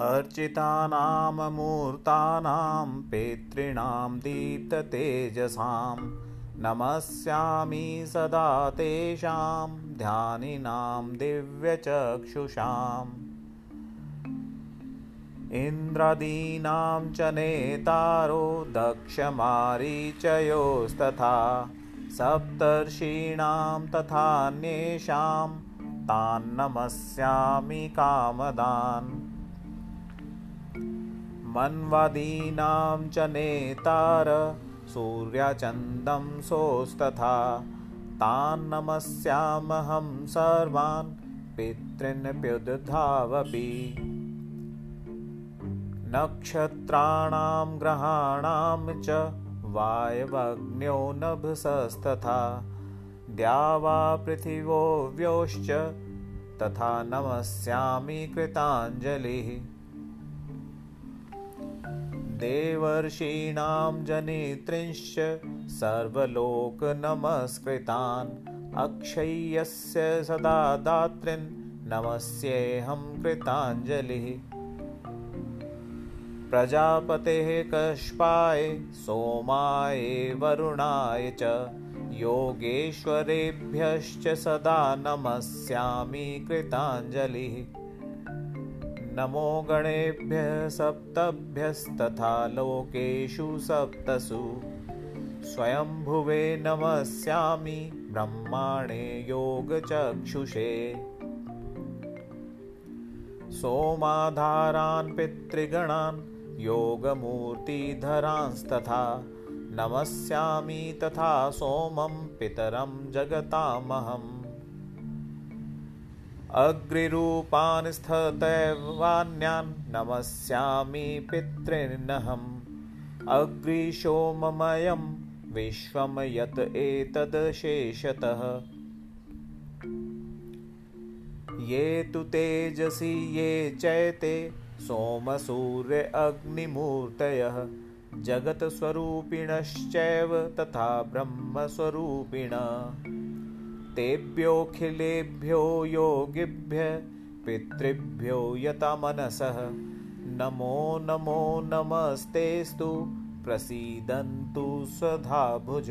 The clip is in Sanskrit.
अर्चितानाममूर्तानां पितॄणां दीप्ततेजसां नमस्यामि सदा तेषां ध्यानिनां दिव्यचक्षुषाम्। इन्द्रादीनां च नेतारो दक्षमारीचयोस्तथा सप्तर्षीणां तथान्येषां तान्नमस्यामि कामदान् मन्वादीनां च नेतार सूर्यचन्दंसोस्तथा तान्नमस्यामहं सर्वान् पितॄन्प्युद्धावपि नक्षत्राणां ग्रहाणां च वायवग्न्यो नभसस्तथा। द्यावापृथिवो व्योश्च तथा नमस्यामि कृताञ्जलिः देवर्षीणां जनित्रिंश्च सर्वलोकनमस्कृतान्। अक्षय्यस्य सदा दातॄन् नमस्येऽहं कृताञ्जलिः। प्रजापतेः कष्पाय सोमाय वरुणाय च योगेश्वरेभ्यश्च सदा नमस्यामि कृताञ्जलिः नमो गणेभ्यः सप्तभ्यस्तथा लोकेषु सप्तसु। स्वयंभुवे नमस्यामि ब्रह्माणे योगचक्षुषे। सोमाधारान् पितृगणान् योगमूर्तिधरांस्तथा नमस्यामि तथा सोमं पितरं जगतामहम् अग्रिरूपान् स्थतैवान्यान् नमस्यामि पितॄन्नहम्। अग्रिशोममयं विश्वं यत् एतदशेषतः ये तु तेजसि ये चैते सोमसूर्य अग्निमूर्तयः। जगत्स्वरूपिणश्चैव तथा ब्रह्मस्वरूपिण तेभ्योऽखिलेभ्यो योगिभ्य पितृभ्यो यतमनसः। नमो नमो नमस्तेस्तु प्रसीदन्तु स्वधा भुज